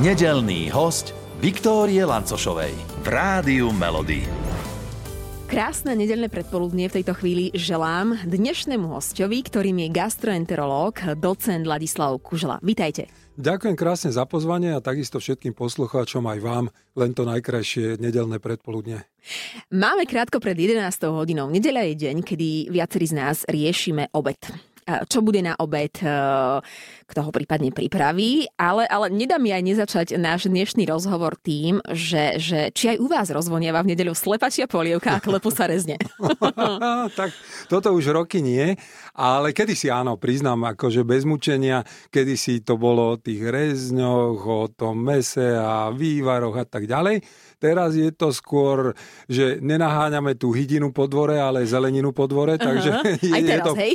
Nedelný host Viktórie Lancošovej v Rádiu Melody. Krásne nedelné predpoludnie v tejto chvíli želám dnešnému hostovi, ktorým je gastroenterológ, docent Ladislav Kužela. Vítajte. Ďakujem krásne za pozvanie a takisto všetkým poslucháčom aj vám len to najkrajšie nedelné predpoludne. Máme krátko pred 11. hodinou. Nedeľa je deň, kedy viacerí z nás riešime obed čo bude na obed, e, kto ho prípadne pripraví, ale, ale nedá mi aj nezačať náš dnešný rozhovor tým, že, že či aj u vás rozvoniava v nedeľu slepačia polievka a klepu sa rezne. tak toto už roky nie, ale kedysi áno, priznám, akože bez mučenia, kedysi to bolo o tých rezňoch, o tom mese a vývaroch a tak ďalej. Teraz je to skôr, že nenaháňame tú hydinu po dvore, ale zeleninu po dvore, uh-huh. takže je, Aj teraz, je to... hej?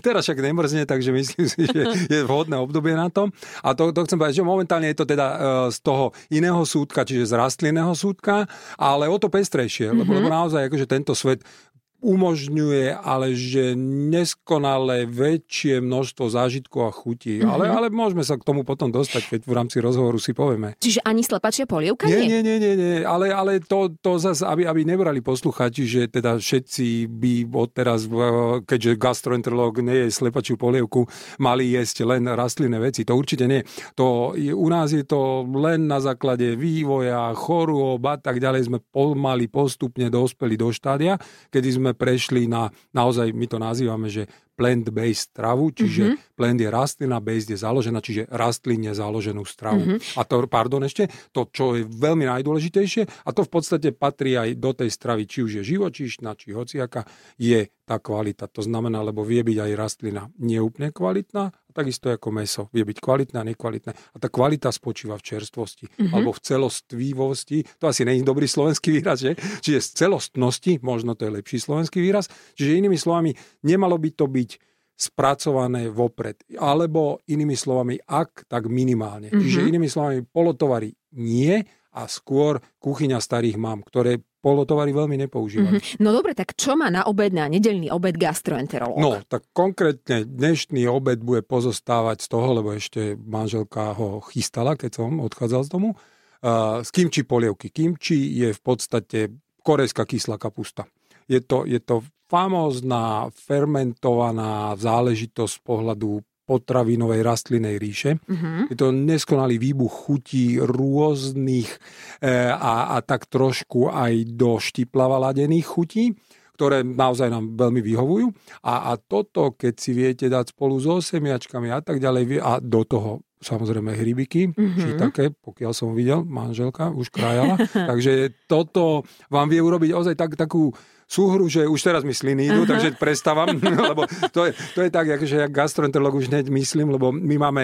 teraz však nemrzne, takže myslím si, že je vhodné obdobie na tom. A to, to chcem povedať, že momentálne je to teda uh, z toho iného súdka, čiže z rastlinného súdka, ale o to pestrejšie, uh-huh. lebo, lebo naozaj akože tento svet umožňuje ale že neskonale väčšie množstvo zážitkov a chutí. Mm-hmm. Ale, ale môžeme sa k tomu potom dostať, keď v rámci rozhovoru si povieme. Čiže ani slepačia polievka nie? Nie, nie, nie, nie. Ale, ale to, to zase, aby, aby nebrali posluchači, že teda všetci by odteraz, keďže gastroenterológ nie je slepačiu polievku, mali jesť len rastlinné veci. To určite nie. To, u nás je to len na základe vývoja, chorôb a tak ďalej sme pomaly postupne dospeli do štádia, kedy sme prešli na, naozaj my to nazývame, že plant-based stravu, čiže mm-hmm. plant je rastlina, based je založená, čiže rastlinne založenú stravu. Mm-hmm. A to, pardon ešte, to, čo je veľmi najdôležitejšie, a to v podstate patrí aj do tej stravy, či už je živočíšna, či hociaka, je tá kvalita. To znamená, lebo vie byť aj rastlina neúplne kvalitná, takisto ako meso. Vie byť kvalitné a nekvalitné. A tá kvalita spočíva v čerstvosti mm-hmm. alebo v celostvivosti. To asi je dobrý slovenský výraz, že? Čiže z celostnosti, možno to je lepší slovenský výraz. Čiže inými slovami, nemalo by to byť spracované vopred. Alebo inými slovami, ak, tak minimálne. Mm-hmm. Čiže inými slovami, polotovary nie a skôr kuchyňa starých mám, ktoré polotovary veľmi nepoužívali. Mm-hmm. No dobre, tak čo má na obed, na nedelný obed gastroenterológ? No, tak konkrétne dnešný obed bude pozostávať z toho, lebo ešte manželka ho chystala, keď som odchádzal z domu, uh, z kimči polievky. Kimči je v podstate korejská kyslá kapusta. Je to, je to famózna, fermentovaná záležitosť z pohľadu potravinovej rastlinej ríše. Uh-huh. Je to neskonalý výbuch chutí rôznych e, a, a tak trošku aj do štiplava ladených chutí ktoré naozaj nám veľmi vyhovujú. A, a toto, keď si viete dať spolu so semiačkami a tak ďalej, a do toho samozrejme hrybiky, mm-hmm. či také, pokiaľ som videl, manželka už krajala. Takže toto vám vie urobiť ozaj tak, takú súhru, že už teraz mi sliny idú, uh-huh. takže prestávam, lebo to je, to je tak, akože ja gastroenterolog už hneď myslím, lebo my máme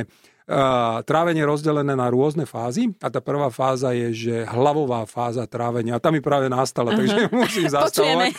trávenie rozdelené na rôzne fázy a tá prvá fáza je, že hlavová fáza trávenia a tam mi práve nastala, uh-huh. takže musím zastavovať.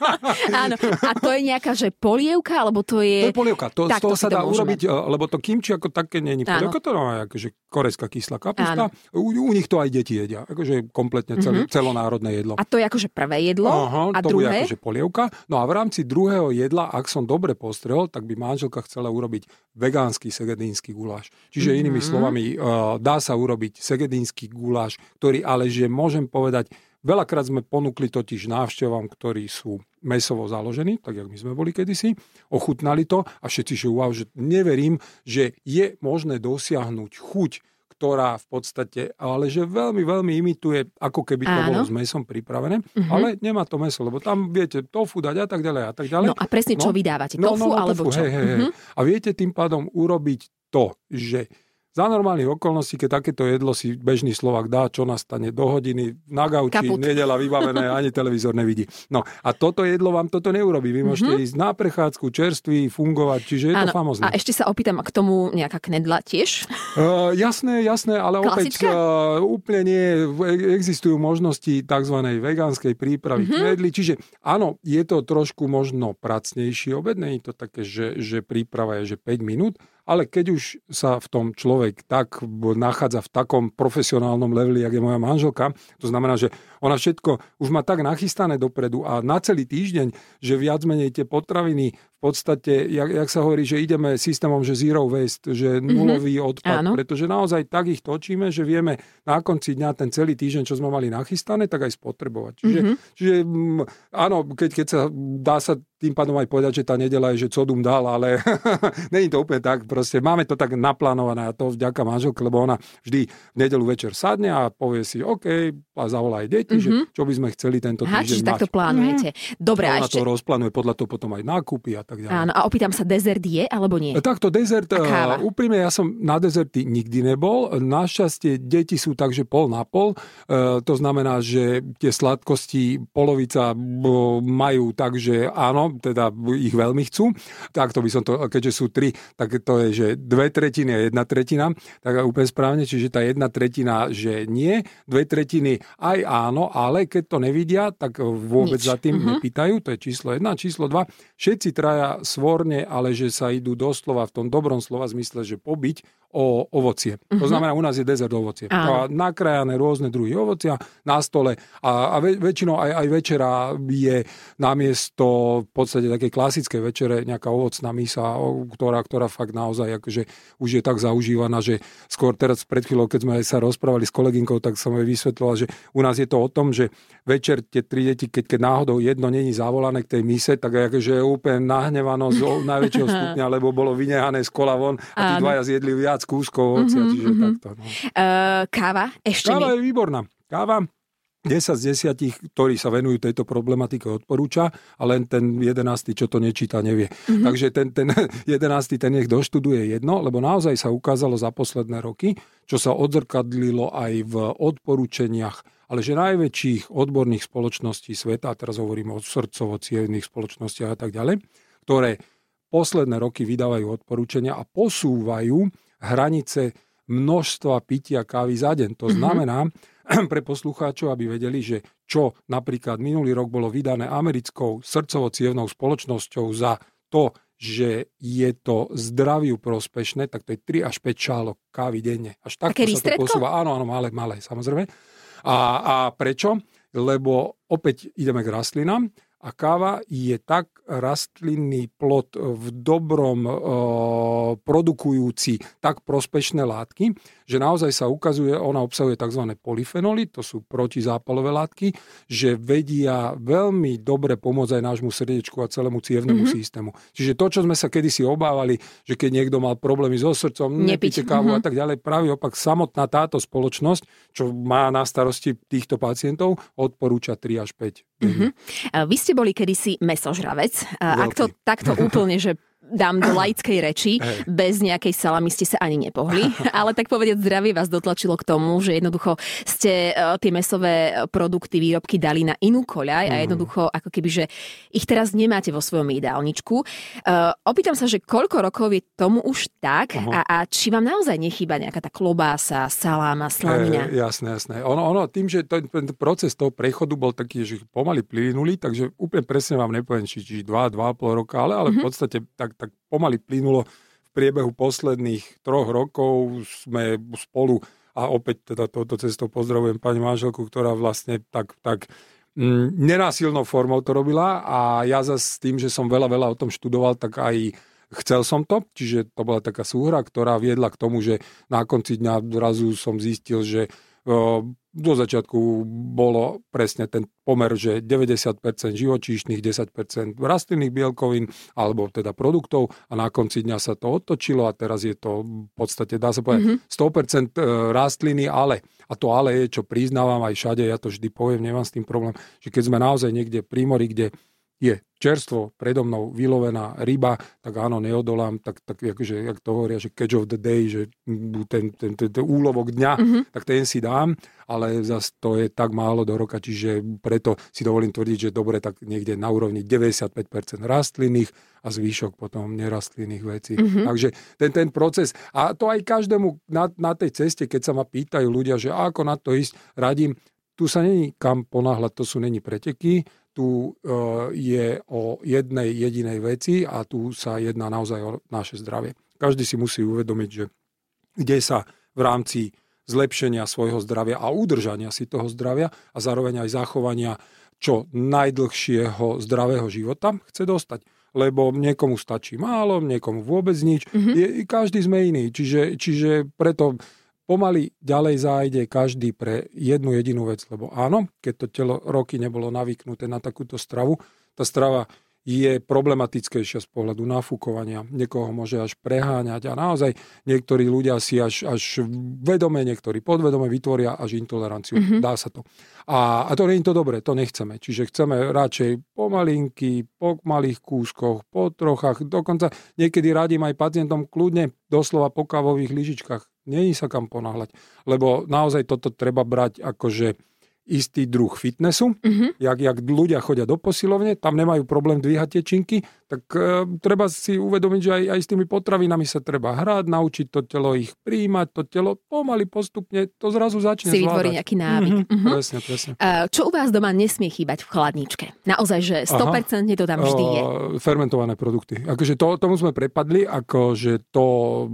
Áno, a to je nejaká, že polievka, alebo to je... To je polievka, to, z toho sa dá urobiť, lebo to kimči ako také je polievka, to je akože korejská kyslá kapusta. U, u, nich to aj deti jedia, akože kompletne cel, uh-huh. celonárodné jedlo. A to je akože prvé jedlo Aha, a to druhé? bude akože polievka. No a v rámci druhého jedla, ak som dobre postrehol, tak by manželka chcela urobiť vegánsky segedínsky guláš. Čiže mm-hmm. inými slovami, uh, dá sa urobiť segedínsky guláš, ktorý ale, že môžem povedať, veľakrát sme ponúkli totiž návštevám, ktorí sú mesovo založení, tak jak my sme boli kedysi, ochutnali to a všetci, že wow, že neverím, že je možné dosiahnuť chuť ktorá v podstate, ale že veľmi, veľmi imituje, ako keby to Áno. bolo s mesom pripravené, uh-huh. ale nemá to meso, lebo tam viete tofu dať a tak ďalej a tak ďalej. No a presne čo no, vydávate? Tofu no, no, no, alebo tofu, čo? Hej, hej, uh-huh. A viete tým pádom urobiť to, že za normálnych okolností, keď takéto jedlo si bežný Slovak dá, čo nastane do hodiny, na gauči, Kaput. nedela vybavené, ani televízor nevidí. No a toto jedlo vám toto neurobí. Vy môžete mm-hmm. ísť na prechádzku, čerstvý, fungovať, čiže je ano. to famozné. A ešte sa opýtam, k tomu nejaká knedla tiež? Uh, jasné, jasné, ale Klasická? opäť uh, úplne nie. Existujú možnosti tzv. vegánskej prípravy mm-hmm. knedly, čiže áno, je to trošku možno pracnejší obed, nie je to také, že, že príprava je že 5 minút, ale keď už sa v tom človek tak nachádza v takom profesionálnom leveli, jak je moja manželka, to znamená, že ona všetko už má tak nachystané dopredu a na celý týždeň, že viac menej tie potraviny podstate, jak, jak sa hovorí, že ideme systémom, že zero waste, že mhm. nulový mm-hmm. odpad, Áno. pretože naozaj tak ich točíme, že vieme na konci dňa ten celý týždeň, čo sme mali nachystané, tak aj spotrebovať. Čiže, mm-hmm. čiže áno, keď, keď sa dá sa tým pádom aj povedať, že tá nedela je, že co dum dal, ale není to úplne tak. Proste máme to tak naplánované a to vďaka manželke, lebo ona vždy v nedelu večer sadne a povie si, OK, a zavolá aj deti, mm-hmm. že mhm. čo by sme chceli tento Aha, týždeň mať. takto plánujete. Dobre, a ešte... to rozplánuje podľa toho potom aj nákupy a tak ďalej. Áno, a opýtam sa, dezert je alebo nie? E, takto dezert, uh, úprimne, ja som na dezerty nikdy nebol. Našťastie deti sú takže pol na pol. Uh, to znamená, že tie sladkosti polovica majú tak, že áno, teda ich veľmi chcú. Tak to by som to, keďže sú tri, tak to je, že dve tretiny a jedna tretina, tak úplne správne, čiže tá jedna tretina, že nie, dve tretiny aj áno, ale keď to nevidia, tak vôbec Nič. za tým uh-huh. nepýtajú, to je číslo jedna. Číslo dva, všetci traja svorne, ale že sa idú doslova v tom dobrom slova zmysle, že pobiť o ovocie. Uh-huh. To mhm. znamená, u nás je dezert ovocie. A nakrajané rôzne druhy ovocia na stole a, a ve, väčšinou aj, aj večera je namiesto v podstate také klasické večere nejaká ovocná misa, ktorá, ktorá fakt naozaj akože už je tak zaužívaná, že skôr teraz pred chvíľou, keď sme sa rozprávali s kolegynkou, tak som jej vysvetlila, že u nás je to o tom, že večer tie tri deti, keď, keď náhodou jedno není zavolané k tej mise, tak akože úplne nahnevanosť najväčšieho stupňa, lebo bolo vynehané z kola von a tí dvaja zjedli viac kúskov ovocia, mm-hmm, čiže mm-hmm. takto. No. Uh, káva? Ešte káva mi... je výborná. Káva 10 z 10, ktorí sa venujú tejto problematike, odporúča a len ten 11, čo to nečíta, nevie. Mm-hmm. Takže ten, ten 11, ten nech doštuduje jedno, lebo naozaj sa ukázalo za posledné roky, čo sa odzrkadlilo aj v odporúčeniach, ale že najväčších odborných spoločností sveta, a teraz hovorím o srdcovo spoločnostiach a tak ďalej, ktoré posledné roky vydávajú odporúčania a posúvajú hranice množstva pitia kávy za deň. To mhm. znamená, mm-hmm. pre poslucháčov, aby vedeli, že čo napríklad minulý rok bolo vydané americkou srdcovo spoločnosťou za to, že je to zdraviu prospešné, tak to je 3 až 5 šálok kávy denne. Až takto sa to posúva. Áno, áno, malé, malé, samozrejme. A, a prečo? Lebo opäť ideme k rastlinám a káva je tak rastlinný plod v dobrom e, produkujúci tak prospešné látky, že naozaj sa ukazuje, ona obsahuje tzv. polyfenoly, to sú protizápalové látky, že vedia veľmi dobre pomôcť aj nášmu srdečku a celému cievnemu mm-hmm. systému. Čiže to, čo sme sa kedysi obávali, že keď niekto mal problémy so srdcom, nepíte kávu mm-hmm. a tak ďalej, práve opak samotná táto spoločnosť, čo má na starosti týchto pacientov, odporúča 3 až 5 Mm-hmm. Vy ste boli kedysi mesožravec. Veľký. Ak to takto úplne, že dám do laickej reči, hey. bez nejakej salamy ste sa ani nepohli, ale tak povedať zdravie vás dotlačilo k tomu, že jednoducho ste uh, tie mesové produkty, výrobky dali na inú koľaj mm. a mhm. jednoducho ako keby, že ich teraz nemáte vo svojom jedálničku. Uh, opýtam sa, že koľko rokov je tomu už tak uh-huh. a, a či vám naozaj nechýba nejaká tá klobása, saláma, slanina? Hey, jasné, jasné. Ono, ono tým, že ten, ten proces toho prechodu bol taký, že pomaly plynulý, takže úplne presne vám nepoviem, či, či 2, 2,5 roka, ale, ale mm-hmm. v mhm. podstate tak tak pomaly plynulo v priebehu posledných troch rokov sme spolu a opäť teda touto cestou pozdravujem pani manželku, ktorá vlastne tak, tak mm, nenásilnou formou to robila a ja zase s tým, že som veľa, veľa o tom študoval, tak aj chcel som to, čiže to bola taká súhra, ktorá viedla k tomu, že na konci dňa zrazu som zistil, že do začiatku bolo presne ten pomer, že 90% živočíšnych, 10% rastlinných bielkovín alebo teda produktov a na konci dňa sa to otočilo a teraz je to v podstate, dá sa povedať, mm-hmm. 100% e, rastliny, ale a to ale je, čo priznávam aj všade, ja to vždy poviem, nemám s tým problém, že keď sme naozaj niekde pri mori, kde je čerstvo predo mnou vylovená ryba, tak áno, neodolám, tak, tak akože, jak to hovoria, že catch of the day, že ten, ten, ten, ten úlovok dňa, mm-hmm. tak ten si dám, ale zase to je tak málo do roka, čiže preto si dovolím tvrdiť, že dobre, tak niekde na úrovni 95% rastlinných a zvýšok potom nerastlinných vecí. Mm-hmm. Takže ten, ten proces, a to aj každému na, na tej ceste, keď sa ma pýtajú ľudia, že ako na to ísť, radím, tu sa není kam ponáhľať, to sú není preteky, tu e, je o jednej jedinej veci a tu sa jedná naozaj o naše zdravie. Každý si musí uvedomiť, že kde sa v rámci zlepšenia svojho zdravia a udržania si toho zdravia a zároveň aj zachovania čo najdlhšieho zdravého života chce dostať. lebo niekomu stačí málo, niekomu vôbec nič. Mm-hmm. Je, každý sme iný, čiže, čiže preto pomaly ďalej zájde každý pre jednu jedinú vec, lebo áno, keď to telo roky nebolo navyknuté na takúto stravu, tá strava je problematickejšia z pohľadu nafúkovania. Niekoho môže až preháňať a naozaj niektorí ľudia si až, až vedome, niektorí podvedome vytvoria až intoleranciu. Mm-hmm. Dá sa to. A, a to nie je to dobré, to nechceme. Čiže chceme radšej pomalinky, po malých kúskoch, po trochách, dokonca niekedy radím aj pacientom kľudne doslova po kávových lyžičkách. Není sa kam ponáhľať, lebo naozaj toto treba brať akože istý druh fitnessu. Mm-hmm. Jak, jak ľudia chodia do posilovne, tam nemajú problém dvíhať tie činky, tak e, treba si uvedomiť, že aj, aj s tými potravinami sa treba hrať, naučiť to telo ich príjmať, to telo pomaly postupne to zrazu začne Si vytvorí nejaký návyk. Mm-hmm. Mm-hmm. Presne, presne. Čo u vás doma nesmie chýbať v chladničke? Naozaj, že 100% Aha. to tam vždy je. Fermentované produkty. Akože to, tomu sme prepadli, akože to,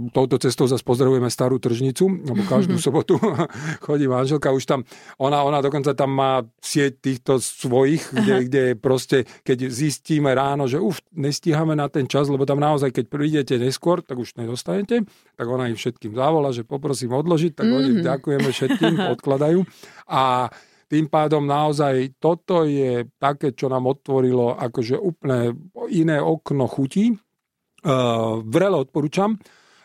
touto cestou zase pozdravujeme starú tržnicu, lebo každú sobotu chodí manželka, už tam, ona, ona dokonca tam má sieť týchto svojich, kde, kde proste, keď zistíme ráno, že už nestíhame na ten čas, lebo tam naozaj, keď prídete neskôr, tak už nedostanete, tak ona im všetkým zavola, že poprosím odložiť, tak mm-hmm. oni mhm. ďakujeme všetkým, odkladajú. A tým pádom naozaj toto je také, čo nám otvorilo akože úplne iné okno chutí. Uh, vrele odporúčam.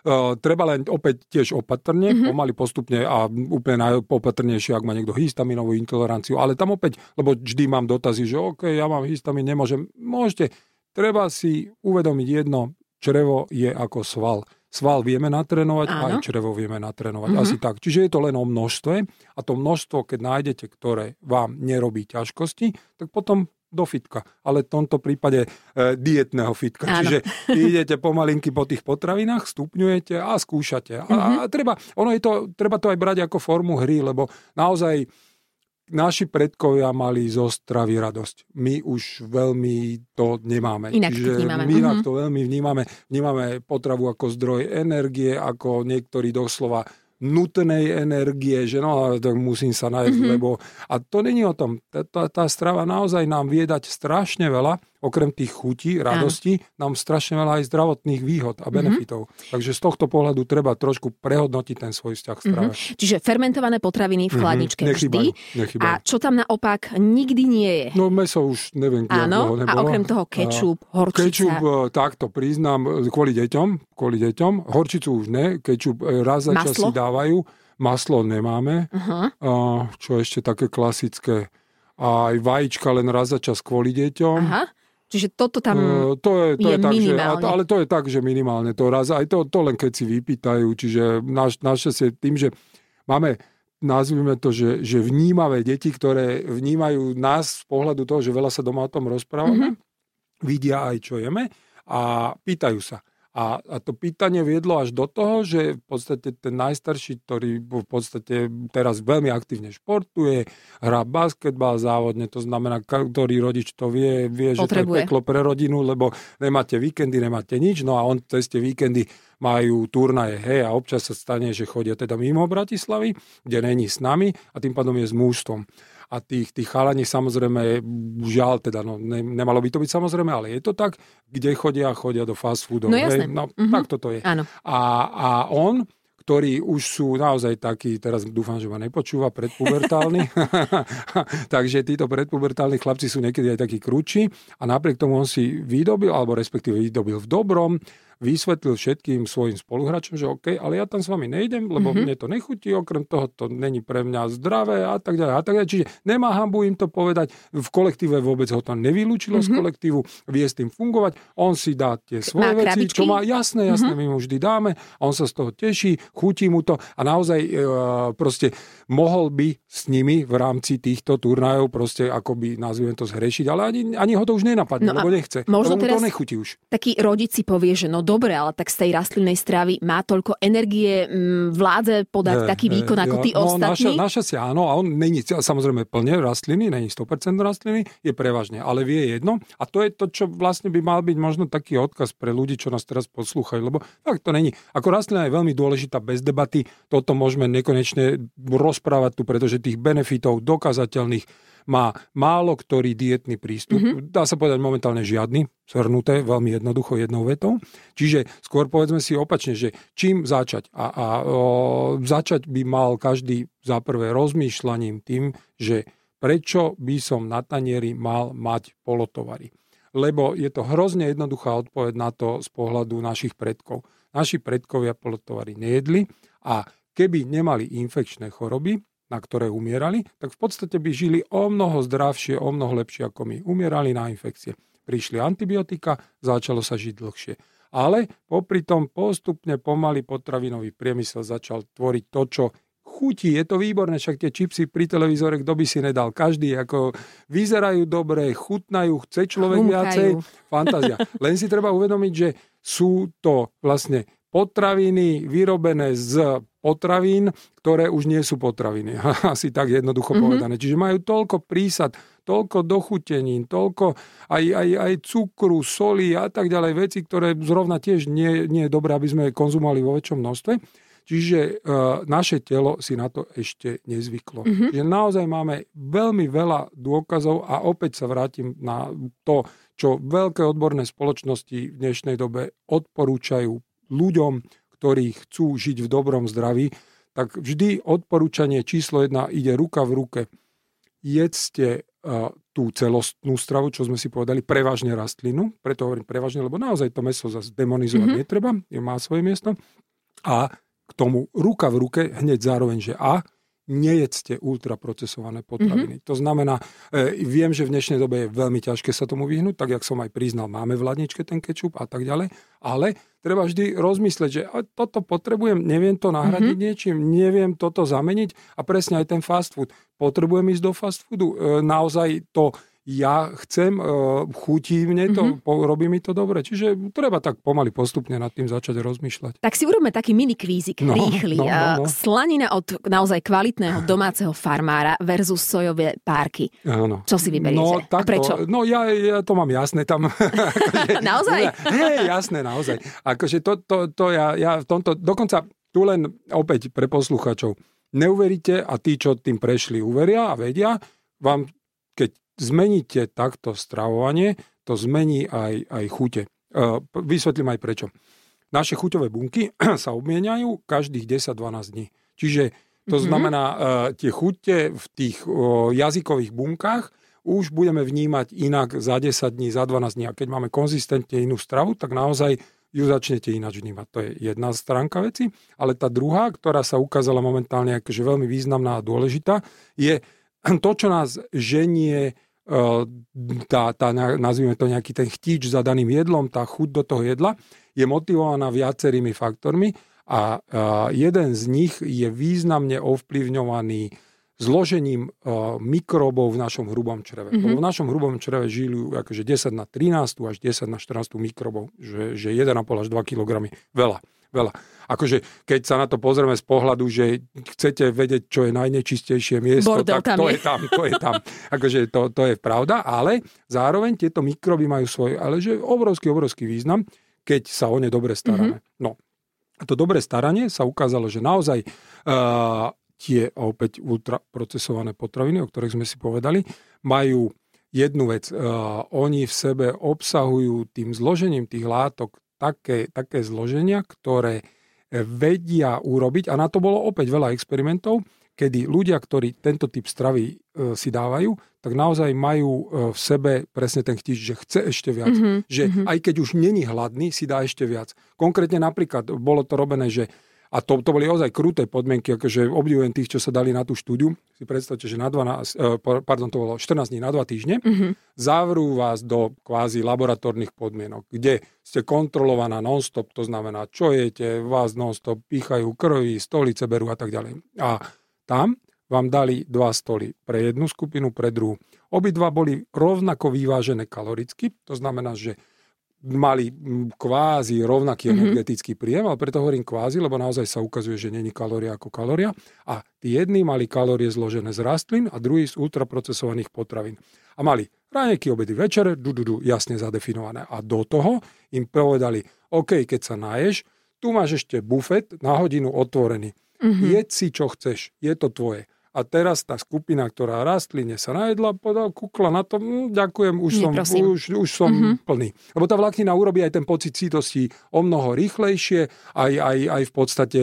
Uh, treba len opäť tiež opatrne, mm-hmm. pomaly postupne a úplne najopatrnejšie, ak má niekto histaminovú intoleranciu, ale tam opäť, lebo vždy mám dotazy, že OK, ja mám histamin, nemôžem. Môžete, treba si uvedomiť jedno, črevo je ako sval. Sval vieme natrénovať, Áno. aj črevo vieme natrénovať. Mm-hmm. Asi tak. Čiže je to len o množstve a to množstvo, keď nájdete, ktoré vám nerobí ťažkosti, tak potom do fitka, ale v tomto prípade e, dietného fitka. Áno. Čiže idete pomalinky po tých potravinách, stupňujete a skúšate. A, mm-hmm. a treba, ono je to, treba to aj brať ako formu hry, lebo naozaj naši predkovia mali zo stravy radosť. My už veľmi to nemáme. Inak Čiže to vnímame. My inak mhm. to veľmi vnímame. Vnímame potravu ako zdroj energie, ako niektorí doslova nutnej energie, že no, tak musím sa nájsť, mm-hmm. lebo... A to není o tom. Tá, tá, strava naozaj nám vie dať strašne veľa, okrem tých chutí, radosti, nám strašne veľa aj zdravotných výhod a mhm. benefitov. Mm-hmm. Takže z tohto pohľadu treba trošku prehodnotiť ten svoj vzťah k strave. Mm-hmm. Čiže fermentované potraviny v mhm. chladničke mm-hmm. vždy. Nechybajú. A čo tam naopak nikdy nie je? No meso už neviem, Áno, nebolo. a okrem toho kečup, horčica. Kečup, e, takto priznám, kvôli deťom, kvôli deťom. Horčicu už ne, kečup e, raz za čas si dávajú. Maslo nemáme. Uh-huh. Čo ešte také klasické. A aj vajíčka len raz za čas kvôli deťom. Aha. Čiže toto tam uh, to je, to je, je tak, minimálne. Že, ale to je tak, že minimálne to raz, aj to, to len keď si vypýtajú, čiže naš, našťastie tým, že máme nazvime to, že, že vnímavé deti, ktoré vnímajú nás z pohľadu toho, že veľa sa doma o tom rozprávame, mm-hmm. vidia aj, čo jeme a pýtajú sa. A, a to pýtanie viedlo až do toho, že v podstate ten najstarší, ktorý v podstate teraz veľmi aktívne športuje, hrá basketbal závodne, to znamená, ktorý rodič to vie, vie, že Potrebuje. to je peklo pre rodinu, lebo nemáte víkendy, nemáte nič, no a on cez tie víkendy majú turnaje, hej, a občas sa stane, že chodia teda mimo Bratislavy, kde není s nami a tým pádom je s mústvom a tých, tých chalani samozrejme, žiaľ teda, no, ne, nemalo by to byť samozrejme, ale je to tak, kde chodia, chodia do fast foodov. No jasné. No, mm-hmm. tak toto je. Áno. A, a on, ktorí už sú naozaj takí, teraz dúfam, že ma nepočúva, predpubertálni. Takže títo predpubertálni chlapci sú niekedy aj takí kruči a napriek tomu on si vydobil, alebo respektíve vydobil v dobrom, vysvetlil všetkým svojim spoluhráčom, že OK, ale ja tam s vami nejdem, lebo mm-hmm. mne to nechutí, okrem toho to není pre mňa zdravé a tak ďalej a tak ďalej. Čiže nemá hambu im to povedať, v kolektíve vôbec ho to nevylúčilo mm-hmm. z mhm. kolektívu, vie s tým fungovať, on si dá tie svoje má veci, čo má, jasné, jasné, mm-hmm. my mu vždy dáme, on sa z toho teší, chutí mu to a naozaj e, proste mohol by s nimi v rámci týchto turnajov proste akoby, nazvime to, zhrešiť, ale ani, ani ho to už nenapadne, no lebo nechce. Možno teraz to nechutí už. Taký rodič si povie, že no dobre, ale tak z tej rastlinnej stravy má toľko energie, m, mm, vládze podať je, taký výkon je, ako tí no, ostatní? Naša, naša si áno, a on není samozrejme plne rastliny, není 100% rastliny, je prevažne, ale vie jedno. A to je to, čo vlastne by mal byť možno taký odkaz pre ľudí, čo nás teraz poslúchajú, lebo tak to není. Ako rastlina je veľmi dôležitá bez debaty, toto môžeme nekonečne rozprávať tu, pretože tých benefitov dokazateľných má málo ktorý dietný prístup. Mm-hmm. Dá sa povedať momentálne žiadny, shrnuté veľmi jednoducho jednou vetou. Čiže skôr povedzme si opačne, že čím začať? A, a o, začať by mal každý za prvé rozmýšľaním tým, že prečo by som na tanieri mal mať polotovary. Lebo je to hrozne jednoduchá odpoveď na to z pohľadu našich predkov. Naši predkovia polotovary nejedli a keby nemali infekčné choroby, na ktoré umierali, tak v podstate by žili o mnoho zdravšie, o mnoho lepšie ako my. Umierali na infekcie. Prišli antibiotika, začalo sa žiť dlhšie. Ale popri tom postupne pomaly potravinový priemysel začal tvoriť to, čo chutí, je to výborné, však tie čipsy pri televízore, kto by si nedal, každý, ako vyzerajú dobre, chutnajú, chce človek Humkajú. viacej, fantázia. Len si treba uvedomiť, že sú to vlastne potraviny vyrobené z potravín, ktoré už nie sú potraviny. Asi tak jednoducho mm-hmm. povedané. Čiže majú toľko prísad, toľko dochutenín, toľko aj, aj, aj cukru, soli a tak ďalej, veci, ktoré zrovna tiež nie, nie je dobré, aby sme konzumovali vo väčšom množstve. Čiže e, naše telo si na to ešte nezvyklo. Mm-hmm. Čiže naozaj máme veľmi veľa dôkazov a opäť sa vrátim na to, čo veľké odborné spoločnosti v dnešnej dobe odporúčajú ľuďom, ktorí chcú žiť v dobrom zdraví, tak vždy odporúčanie číslo jedna ide ruka v ruke. Jedzte uh, tú celostnú stravu, čo sme si povedali, prevažne rastlinu, preto hovorím prevažne, lebo naozaj to meso zase demonizovať mm-hmm. netreba, je má svoje miesto. A k tomu ruka v ruke hneď zároveň, že a nejedzte ultraprocesované potraviny. Mm-hmm. To znamená, e, viem, že v dnešnej dobe je veľmi ťažké sa tomu vyhnúť, tak jak som aj priznal, máme v ladničke ten kečup a tak ďalej, ale treba vždy rozmysleť, že toto potrebujem, neviem to nahradiť mm-hmm. niečím, neviem toto zameniť a presne aj ten fast food. Potrebujem ísť do fast foodu. E, naozaj to ja chcem, uh, chutí mne to, mm-hmm. po, robí mi to dobre. Čiže treba tak pomaly postupne nad tým začať rozmýšľať. Tak si urobme taký mini kvízik, no, rýchly. No, no, no. Slanina od naozaj kvalitného domáceho farmára versus sojové párky. Áno. Čo si vyberiete? No, takto, A prečo? No ja, ja to mám jasné tam. akože, naozaj? Hej, jasné, naozaj. Akože to, to, to ja, ja v tomto, dokonca tu len opäť pre posluchačov. Neuveríte a tí, čo tým prešli, uveria a vedia, vám zmeníte takto stravovanie, to zmení aj, aj chute. E, vysvetlím aj prečo. Naše chuťové bunky sa obmieniajú každých 10-12 dní. Čiže to mm-hmm. znamená, e, tie chute v tých jazykových bunkách už budeme vnímať inak za 10 dní, za 12 dní. A keď máme konzistentne inú stravu, tak naozaj ju začnete ináč vnímať. To je jedna stránka veci. Ale tá druhá, ktorá sa ukázala momentálne akože veľmi významná a dôležitá, je to, čo nás ženie tá, tá, nazvime to nejaký ten chtíč za daným jedlom, tá chuť do toho jedla, je motivovaná viacerými faktormi a jeden z nich je významne ovplyvňovaný zložením uh, mikrobov v našom hrubom čreve. Mm-hmm. v našom hrubom čreve žijú akože 10 na 13 až 10 na 14 mikrobov, že, že 1,5 až 2 kg. Veľa veľa. Akože keď sa na to pozrieme z pohľadu, že chcete vedieť, čo je najnečistejšie miesto, Bordel tak to je. je tam, to je tam. Akože to, to je pravda, ale zároveň tieto mikroby majú svoj, ale že obrovský, obrovský význam, keď sa o ne dobre staráme. Mm-hmm. No, a to dobré staranie sa ukázalo, že naozaj uh, tie opäť ultraprocesované potraviny, o ktorých sme si povedali, majú jednu vec. Uh, oni v sebe obsahujú tým zložením tých látok také, také zloženia, ktoré e, vedia urobiť, a na to bolo opäť veľa experimentov, kedy ľudia, ktorí tento typ stravy e, si dávajú, tak naozaj majú e, v sebe presne ten chtič, že chce ešte viac. Mm-hmm. Že mm-hmm. aj keď už není hladný, si dá ešte viac. Konkrétne napríklad bolo to robené, že a to, to boli ozaj kruté podmienky, akože obdivujem tých, čo sa dali na tú štúdiu. Si predstavte, že na 12, eh, pardon, to bolo 14 dní na 2 týždne. Mm-hmm. Zavrú vás do kvázi laboratórnych podmienok, kde ste kontrolovaná non-stop, to znamená, čo jete, vás non-stop pýchajú krvi, stolice berú a tak ďalej. A tam vám dali dva stoly pre jednu skupinu, pre druhú. Obidva boli rovnako vyvážené kaloricky, to znamená, že mali kvázi rovnaký mm-hmm. energetický príjem, ale preto hovorím kvázi, lebo naozaj sa ukazuje, že není kalória ako kalória. A tí jedni mali kalórie zložené z rastlín a druhý z ultraprocesovaných potravín. A mali ráneky, obedy, večere, du, du, du, jasne zadefinované. A do toho im povedali, OK, keď sa naješ, tu máš ešte bufet na hodinu otvorený. Mm-hmm. Jedz si, čo chceš, je to tvoje. A teraz tá skupina, ktorá rastline sa najedla, podal, kukla na to, hm, ďakujem, už som, už, už som mm-hmm. plný. Lebo tá vláknina urobí aj ten pocit sítosti o mnoho rýchlejšie, aj, aj, aj v podstate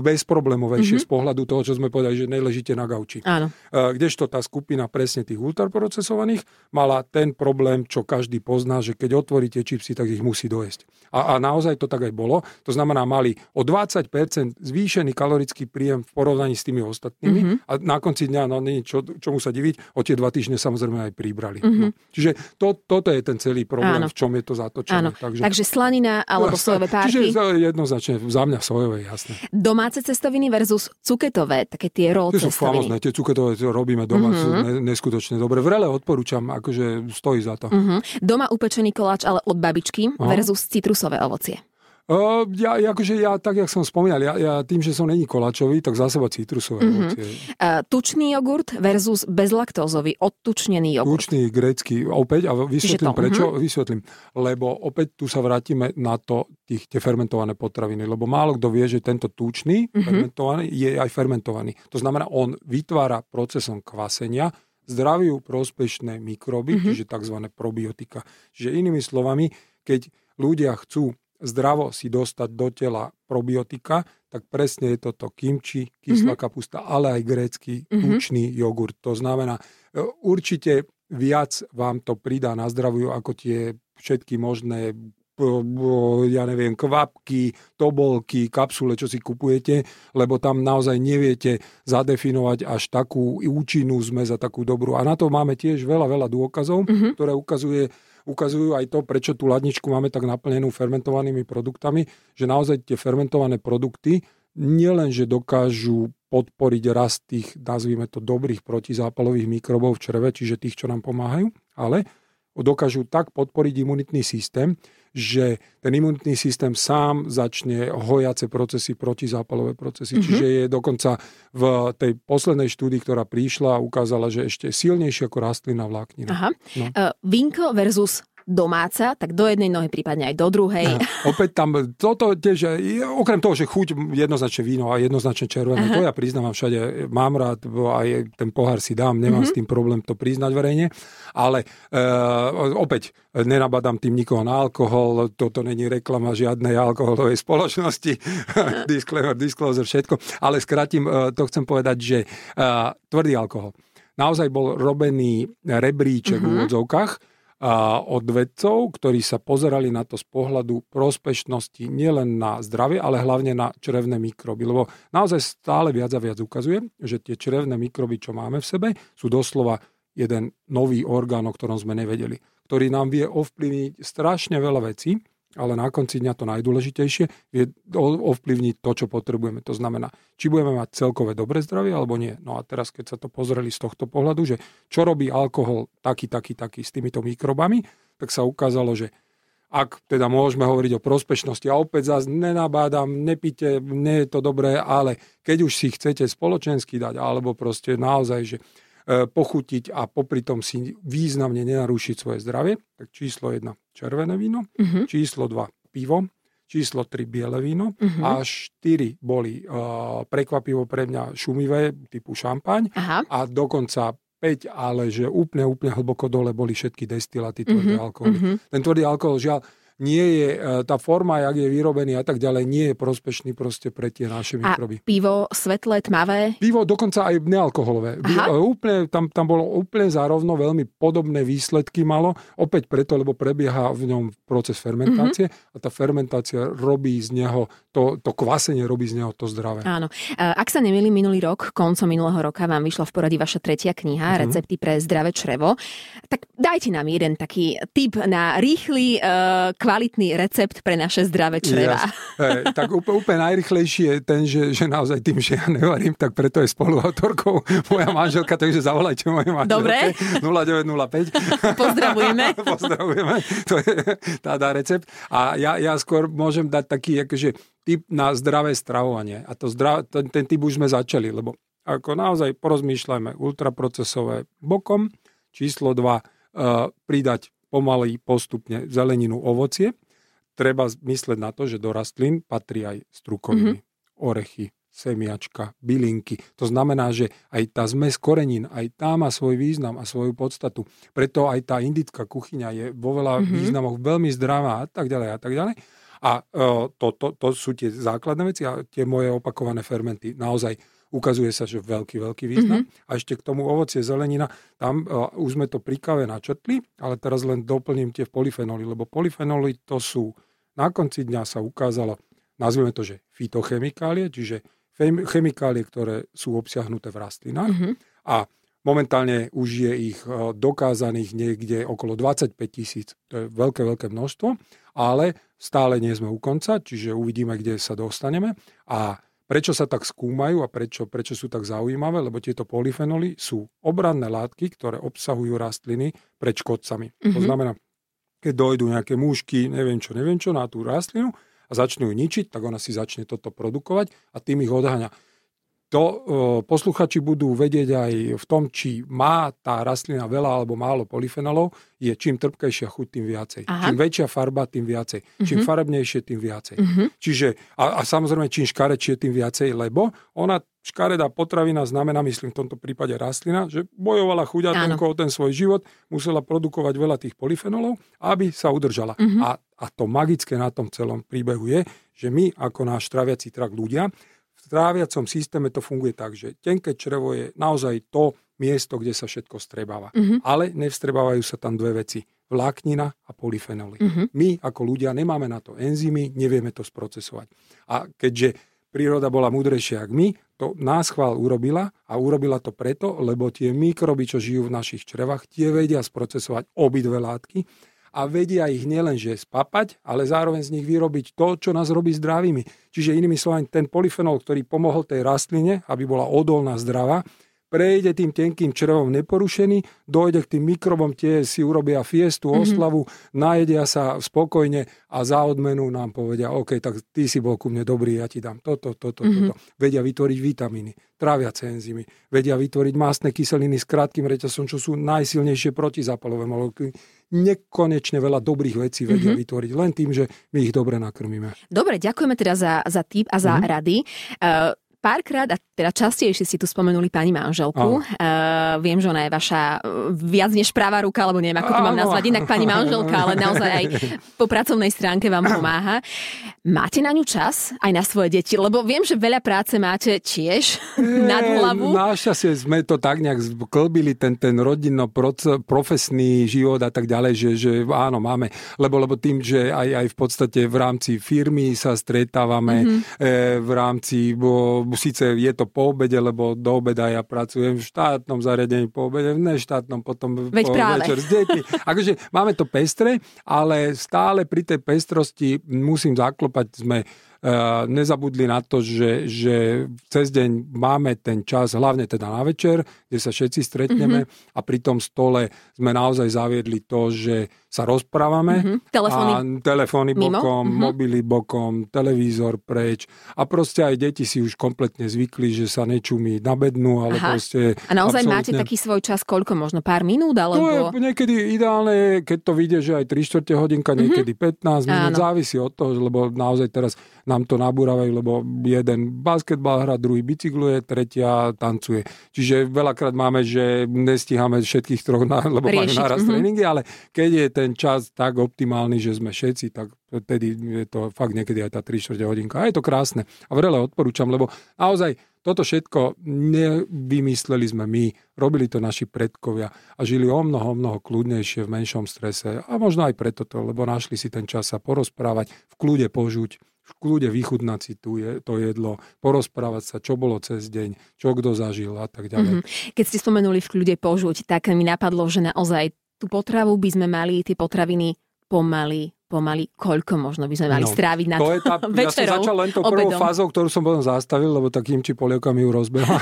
bezproblémovejšie mm-hmm. z pohľadu toho, čo sme povedali, že neležíte na gauči. Áno. E, Kdežto tá skupina presne tých ultraprocesovaných mala ten problém, čo každý pozná, že keď otvoríte čipsy, tak ich musí dojesť. A, a naozaj to tak aj bolo. To znamená, mali o 20% zvýšený kalorický príjem v porovnaní s tými ostatnými mm-hmm. A na konci dňa, no nie čo, čomu sa diviť, o tie dva týždne samozrejme aj pribrali. Mhm. No. Čiže to, toto je ten celý problém, Áno. v čom je to zatočené. Áno. Takže, Takže slanina alebo No, sojové Čiže párky, za- jednoznačne za mňa sojové, jasné. domáce cestoviny versus cuketové, také tie raw Tie sú famozné, tie cuketové to robíme doma, Mhm. ne, neskutočne dobre. Vrele odporúčam, akože stojí za to. Mhm. Doma upečený koláč, ale od babičky Aha. versus citrusové ovocie. Uh, ja, akože ja, tak jak som spomínal, ja, ja tým, že som není koláčový, tak za seba citrusové Mhm. ovocie. Uh, tučný jogurt versus bezlaktózový, odtučnený jogurt. Tučný grécky, opäť, a to, vysvetlím mhm. prečo, vysvetlím. Lebo opäť tu sa vrátime na to, tých, tie fermentované potraviny, lebo málo kto vie, že tento tučný Mhm. fermentovaný je aj fermentovaný. To znamená, on vytvára procesom kvasenia zdraviu prospešné mikroby, Mhm. čiže tzv. probiotika. Čiže inými slovami, keď ľudia chcú zdravo si dostať do tela probiotika, tak presne je toto kimči, kyslá kapusta, ale aj grécky Mhm. tučný jogurt. To znamená, e, určite viac vám to pridá na zdraviu ako tie všetky možné b- b- ja neviem, kvapky, tobolky, kapsule, čo si kupujete, lebo tam naozaj neviete zadefinovať až takú účinnú zmes a takú dobrú. A na to máme tiež veľa, veľa dôkazov, Mhm. ktoré ukazuje, ukazujú aj to, prečo tú ladničku máme tak naplnenú fermentovanými produktami, že naozaj tie fermentované produkty nielen, že dokážu podporiť rast tých, nazvime to, dobrých protizápalových mikrobov v čreve, čiže tých, čo nám pomáhajú, ale dokážu tak podporiť imunitný systém, že ten imunitný systém sám začne hojace procesy, protizápalové procesy. Mhm. Mm-hmm. Čiže je dokonca v tej poslednej štúdii, ktorá prišla, ukázala, že ešte silnejšie ako rastlina vláknina. Aha. No. Uh, vinko versus domáca, tak do jednej nohy, prípadne aj do druhej. A opäť tam, toto tiež, okrem toho, že chuť jednoznačne víno a jednoznačne červené, Aha. to ja priznávam všade, mám rád, aj ten pohár si dám, nemám Mhm. s tým problém to priznať verejne, ale e, opäť nenabadám tým nikoho na alkohol, toto není reklama žiadnej alkoholovej spoločnosti, disclaimer, disclosure, všetko, ale skrátim, e, to chcem povedať, že e, tvrdý alkohol. Naozaj bol robený rebríček v Mhm. úvodzovkách, a od vedcov, ktorí sa pozerali na to z pohľadu prospešnosti nielen na zdravie, ale hlavne na črevné mikroby. Lebo naozaj stále viac a viac ukazuje, že tie črevné mikroby, čo máme v sebe, sú doslova jeden nový orgán, o ktorom sme nevedeli, ktorý nám vie ovplyvniť strašne veľa vecí, ale na konci dňa to najdôležitejšie je ovplyvniť to, čo potrebujeme. To znamená, či budeme mať celkové dobré zdravie alebo nie. No a teraz, keď sa to pozreli z tohto pohľadu, že čo robí alkohol taký, taký, taký s týmito mikrobami, tak sa ukázalo, že ak teda môžeme hovoriť o prospešnosti, a opäť zás nenabádam, nepite, nie je to dobré, ale keď už si chcete spoločensky dať, alebo proste naozaj, že pochutiť a popri tom si významne nenarušiť svoje zdravie, tak číslo 1 červené víno, Mhm. číslo 2 pivo, číslo 3 biele víno Mhm. a 4 boli uh, prekvapivo pre mňa šumivé, typu šampaň Aha. a dokonca 5, ale že úplne, úplne hlboko dole boli všetky destilaty tvrdé Mhm, alkoholy. mhm. Ten tvrdý alkohol, žiaľ, nie je, e, tá forma, jak je vyrobený a tak ďalej, nie je prospešný proste pre tie naše A mikroby. pivo svetlé, tmavé? Pivo dokonca aj nealkoholové. Aha. Pivo, úplne, tam, tam bolo úplne zárovno veľmi podobné výsledky malo, opäť preto, lebo prebieha v ňom proces fermentácie Mhm. a tá fermentácia robí z neho, to, to kvasenie robí z neho to zdravé. Áno. E, Ak sa nemýlim, minulý rok, koncom minulého roka vám vyšla v poradí vaša tretia kniha, Mhm. Recepty pre zdravé črevo. Tak dajte nám jeden taký tip na rýchly, e, kvalitný recept pre naše zdravé čreva. Jas, hej, tak úplne, úplne najrychlejší je ten, že, že naozaj tým, že ja nevarím, tak preto je spoluautorkou moja manželka, takže zavolajte mojej manželke. Dobre. 0905. Pozdravujeme. Pozdravujeme. To je, tá dá recept. A ja, ja skôr môžem dať taký akože, tip na zdravé stravovanie. A to zdra, ten, ten typ už sme začali, lebo ako naozaj porozmýšľajme ultraprocesové bokom. Číslo 2, uh, pridať pomaly postupne zeleninu, ovocie. Treba myslieť na to, že do rastlín patrí aj strukoviny, mm-hmm. orechy, semiačka, bylinky. To znamená, že aj tá zmes korenín, aj tá má svoj význam a svoju podstatu. Preto aj tá indická kuchyňa je vo veľa mm-hmm. významoch veľmi zdravá a tak ďalej a tak ďalej. A uh, to, to, to sú tie základné veci a tie moje opakované fermenty. Naozaj ukazuje sa, že veľký, veľký význam. Mm-hmm. A ešte k tomu ovocie, zelenina, tam uh, už sme to pri kave načrtli, ale teraz len doplním tie polyfenoly, lebo polyfenoly to sú, na konci dňa sa ukázalo, nazvime to, že fitochemikálie, čiže chemikálie, ktoré sú obsiahnuté v rastlinách mm-hmm. a momentálne už je ich uh, dokázaných niekde okolo 25 tisíc. To je veľké, veľké množstvo, ale stále nie sme u konca, čiže uvidíme, kde sa dostaneme. A Prečo sa tak skúmajú a prečo, prečo sú tak zaujímavé? Lebo tieto polyfenoly sú obranné látky, ktoré obsahujú rastliny pred škodcami. Mm-hmm. To mhm. znamená, keď dojdú nejaké múšky, neviem čo, neviem čo, na tú rastlinu a začnú ju ničiť, tak ona si začne toto produkovať a tým ich odháňa to e, posluchači budú vedieť aj v tom, či má tá rastlina veľa alebo málo polyfenolov, je čím trpkejšia chuť, tým viacej. Aha. Čím väčšia farba, tým viacej. Uh-huh. Čím mhm. farebnejšie, tým viacej. Uh-huh. Čiže, a, a samozrejme, čím škarečie, tým viacej, lebo ona škaredá potravina znamená, myslím v tomto prípade rastlina, že bojovala chuďatenko o ten svoj život, musela produkovať veľa tých polyfenolov, aby sa udržala. Uh-huh. A, a to magické na tom celom príbehu je, že my ako náš traviaci trakt ľudia tráviacom systéme to funguje tak, že tenké črevo je naozaj to miesto, kde sa všetko strebáva. Mm-hmm. Ale nevstrebávajú sa tam dve veci. Vláknina a polyfenoly. Mm-hmm. My ako ľudia nemáme na to enzymy, nevieme to sprocesovať. A keďže príroda bola múdrejšia ako my, to nás chvál urobila a urobila to preto, lebo tie mikroby, čo žijú v našich črevách, tie vedia sprocesovať obidve látky a vedia ich nielenže spapať, ale zároveň z nich vyrobiť to, čo nás robí zdravými. Čiže inými slovami, ten polyfenol, ktorý pomohol tej rastline, aby bola odolná, zdravá, prejde tým tenkým črevom neporušený, dojde k tým mikrobom, tie si urobia fiestu, mm-hmm. oslavu, najedia sa spokojne a za odmenu nám povedia, OK, tak ty si bol ku mne dobrý, ja ti dám toto, toto, mm-hmm. toto. Vedia vytvoriť vitamíny, tráviace enzymy, vedia vytvoriť mastné kyseliny s krátkým reťazom, čo sú najsilnejšie protizápalové molekuly. Nekonečne veľa dobrých vecí vedia mm-hmm. vytvoriť len tým, že my ich dobre nakrmíme. Dobre, ďakujeme teda za, za tip a za mm-hmm. rady. Uh, párkrát, a teda častejšie si tu spomenuli pani manželku. Uh, viem, že ona je vaša uh, viac než práva ruka, alebo neviem, ako to mám nazvať inak pani manželka, ale naozaj aj po pracovnej stránke vám pomáha. Máte na ňu čas aj na svoje deti? Lebo viem, že veľa práce máte tiež nad hlavu. Našťastie sme to tak nejak klbili, ten, ten rodinno profesný život a tak ďalej, že, že áno, máme. Lebo, lebo tým, že aj, aj v podstate v rámci firmy sa stretávame, mm-hmm. e, v rámci bo, síce je to po obede, lebo do obeda ja pracujem v štátnom zariadení, po obede v neštátnom, potom Veď po práve. večer s deťmi. Akože máme to pestre, ale stále pri tej pestrosti musím zaklopať, sme nezabudli na to, že, že cez deň máme ten čas, hlavne teda na večer, kde sa všetci stretneme mm-hmm. a pri tom stole sme naozaj zaviedli to, že sa rozprávame. Mm-hmm. Telefóny. A telefóny bokom, mm-hmm. mobily bokom, televízor preč. A proste aj deti si už kompletne zvykli, že sa nečumí na bednu, ale Aha. proste... A naozaj absolútne... máte taký svoj čas, koľko možno? Pár minút? Alebo... To je niekedy ideálne, keď to vyjde, že aj 3 čtvrte hodinka, mhm. niekedy mm-hmm. 15 minút, Áno. závisí od toho, lebo naozaj teraz nám to nabúravajú, lebo jeden basketbal hra, druhý bicykluje, tretia tancuje. Čiže veľakrát máme, že nestíhame všetkých troch, na, lebo Riešiť. majú naraz mm-hmm. tréningy, ale keď je ten čas tak optimálny, že sme všetci, tak vtedy je to fakt niekedy aj tá 3 čtvrte hodinka. A je to krásne. A vrele odporúčam, lebo naozaj toto všetko nevymysleli sme my, robili to naši predkovia a žili o mnoho, mnoho kľudnejšie v menšom strese. A možno aj preto to, lebo našli si ten čas sa porozprávať, v kľude požuť, v kľude vychutnať si tu je, to jedlo, porozprávať sa, čo bolo cez deň, čo kto zažil a tak ďalej. Mm-hmm. Keď ste spomenuli v kľude požuť, tak mi napadlo, že naozaj tú potravu by sme mali, tie potraviny pomaly, pomaly, koľko možno by sme mali no, stráviť na to je tá, večerou, Ja som začal len tou prvou obedom. fázou, ktorú som potom zastavil, lebo takým či polievkami ju rozbehla.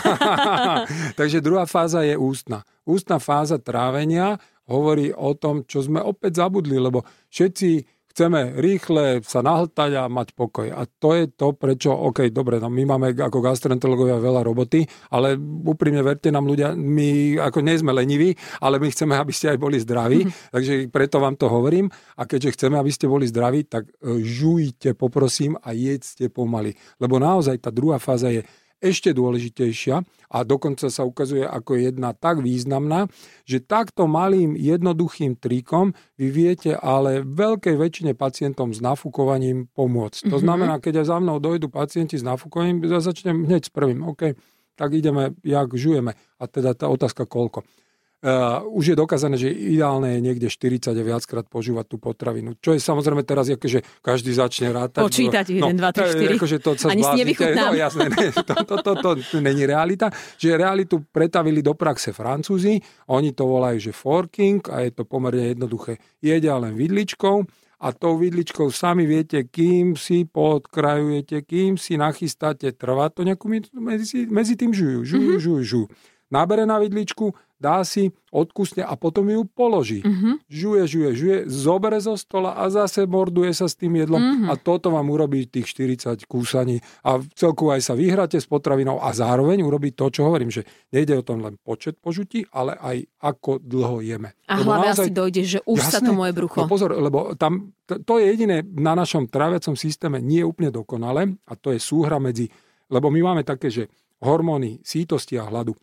Takže druhá fáza je ústna. Ústna fáza trávenia hovorí o tom, čo sme opäť zabudli, lebo všetci chceme rýchle sa nahltať a mať pokoj. A to je to, prečo, OK, dobre, no my máme ako gastroenterológovia veľa roboty, ale úprimne verte nám ľudia, my ako nie sme leniví, ale my chceme, aby ste aj boli zdraví, mm-hmm. takže preto vám to hovorím. A keďže chceme, aby ste boli zdraví, tak e, žujte, poprosím, a jedzte pomaly. Lebo naozaj tá druhá fáza je ešte dôležitejšia a dokonca sa ukazuje ako jedna tak významná, že takto malým jednoduchým trikom vy viete ale veľkej väčšine pacientom s nafúkovaním pomôcť. To mhm. znamená, keď aj za mnou dojdu pacienti s nafúkovaním, ja začnem hneď s prvým, OK, tak ideme, jak žujeme. A teda tá otázka koľko. Uh, už je dokázané, že ideálne je niekde 40 a viackrát požívať tú potravinu. Čo je samozrejme teraz, akože každý začne rátať. Počítať 1, 2, 3, 4. Akože to sa Ani si nevychutnám. No jasné, ne, to, to, to, to, to není realita. Že realitu pretavili do praxe Francúzi, oni to volajú, že forking a je to pomerne jednoduché. Jedia len vidličkou a tou vidličkou sami viete, kým si podkrajujete, kým si nachystáte, trvá to nejakú medzi, medzi tým žujú, žujú, mm-hmm. žujú, žujú. Nabere na vidličku, dá si, odkusne a potom ju položí. Mm-hmm. Žuje, žuje, žuje, zobere zo stola a zase morduje sa s tým jedlom mm-hmm. a toto vám urobí tých 40 kúsaní a celku aj sa vyhráte s potravinou a zároveň urobí to, čo hovorím, že nejde o tom len počet požutí, ale aj ako dlho jeme. A lebo hlavne naozaj, asi dojde, že už jasné, sa to moje brucho. No pozor, lebo tam to, to je jediné na našom tráviacom systéme nie je úplne dokonale a to je súhra medzi, lebo my máme také, že hormóny sítosti a hladu.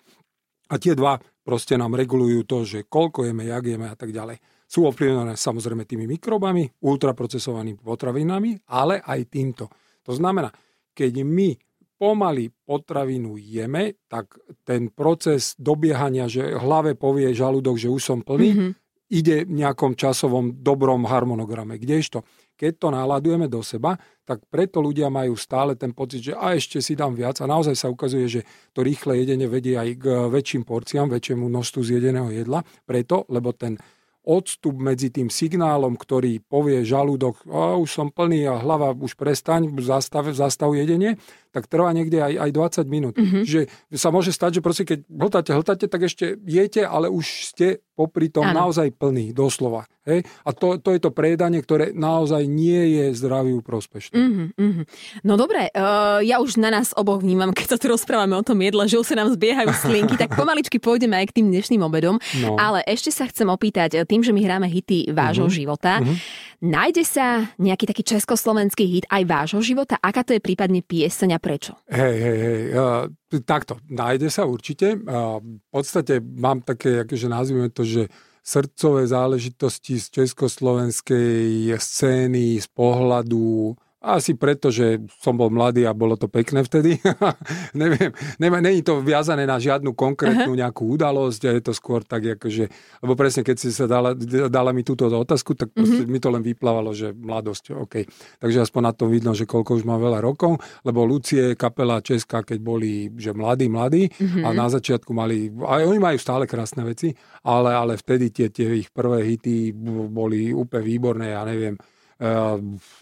A tie dva proste nám regulujú to, že koľko jeme, jak jeme a tak ďalej. Sú ovplyvnené samozrejme tými mikrobami, ultraprocesovanými potravinami, ale aj týmto. To znamená, keď my pomaly potravinu jeme, tak ten proces dobiehania, že hlave povie žalúdok, že už som plný, mm-hmm. ide v nejakom časovom dobrom harmonograme. Kdežto, keď to naladujeme do seba, tak preto ľudia majú stále ten pocit, že a ešte si dám viac. A naozaj sa ukazuje, že to rýchle jedenie vedie aj k väčším porciám, väčšiemu množstvu zjedeného jedla, preto, lebo ten odstup medzi tým signálom, ktorý povie žalúdok, a už som plný a hlava už prestaň, zastav, zastav jedenie, tak trvá niekde aj, aj 20 minút. Mm-hmm. Že sa môže stať, že proste keď hltáte, hltáte, tak ešte jete, ale už ste popri tom ano. naozaj plný, doslova. Hej? A to, to je to prejedanie, ktoré naozaj nie je zdraviu prospešné. Mm-hmm, mm-hmm. No dobre, uh, ja už na nás oboch vnímam, keď sa tu rozprávame o tom jedle, že už sa nám zbiehajú slienky, tak pomaličky pôjdeme aj k tým dnešným obedom. No. Ale ešte sa chcem opýtať, tým, že my hráme hity vášho mm-hmm. života, mm-hmm Nájde sa nejaký taký československý hit aj vášho života? Aká to je prípadne pieseň a prečo? Hej, hej, hej. Uh, takto, nájde sa určite. Uh, v podstate mám také, akože nazvime to, že srdcové záležitosti z československej scény, z pohľadu asi preto, že som bol mladý a bolo to pekné vtedy. Neviem, není to viazané na žiadnu konkrétnu nejakú udalosť a je to skôr tak, akože, lebo presne keď si sa dala, dala mi túto otázku, tak mm-hmm. mi to len vyplávalo, že mladosť, OK. Takže aspoň na to vidno, že koľko už mám veľa rokov, lebo Lucie, kapela Česká, keď boli, že mladí, mladí mm-hmm. a na začiatku mali, aj oni majú stále krásne veci, ale, ale vtedy tie, tie ich prvé hity boli úplne výborné, ja neviem,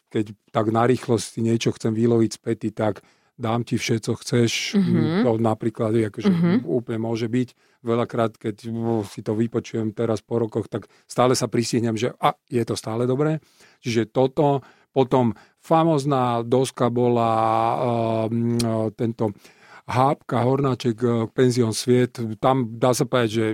keď tak na rýchlosť niečo chcem vyloviť späty, tak dám ti vše, co chceš. Mm-hmm. To napríklad akože mm-hmm. úplne môže byť. Veľakrát, keď si to vypočujem teraz po rokoch, tak stále sa prisíhnem, že a, je to stále dobré. Čiže toto, potom famozná doska bola uh, tento Hábka, Hornáček, uh, Penzion Sviet. Tam dá sa povedať, že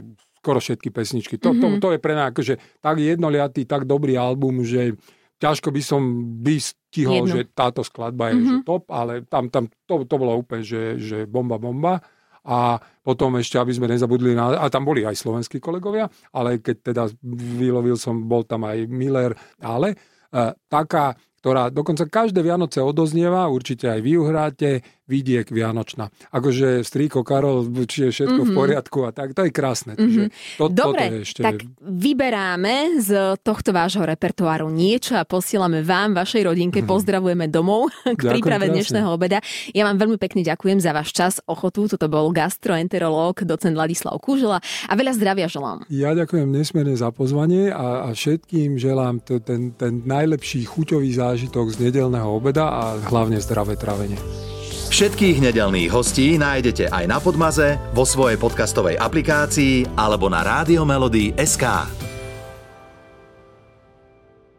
skoro všetky pesničky. To, mm-hmm. to, to je pre mňa akože tak jednoliatý, tak dobrý album, že ťažko by som by stihol, Jedno. že táto skladba je mm-hmm. že top, ale tam, tam to, to bolo úplne, že, že bomba, bomba. A potom ešte, aby sme nezabudli na... A tam boli aj slovenskí kolegovia, ale keď teda vylovil som, bol tam aj Miller, ale e, taká, ktorá dokonca každé Vianoce odoznieva, určite aj vy uhráte, vidiek Vianočná. Akože strýko Karol, či je všetko mm-hmm. v mhm. poriadku a tak, to je krásne. Mm-hmm. To, Dobre, toto je ešte... tak vyberáme z tohto vášho repertoáru niečo a posielame vám, vašej rodinke, mm-hmm. pozdravujeme domov k ďakujem príprave krásne. dnešného obeda. Ja vám veľmi pekne ďakujem za váš čas, ochotu. Toto bol gastroenterológ, docent Ladislav Kužela a veľa zdravia želám. Ja ďakujem nesmierne za pozvanie a, a všetkým želám to, ten, ten najlepší chuťový zážitok z nedelného obeda a hlavne zdravé trávenie. Všetkých nedelných hostí nájdete aj na Podmaze, vo svojej podcastovej aplikácii alebo na SK.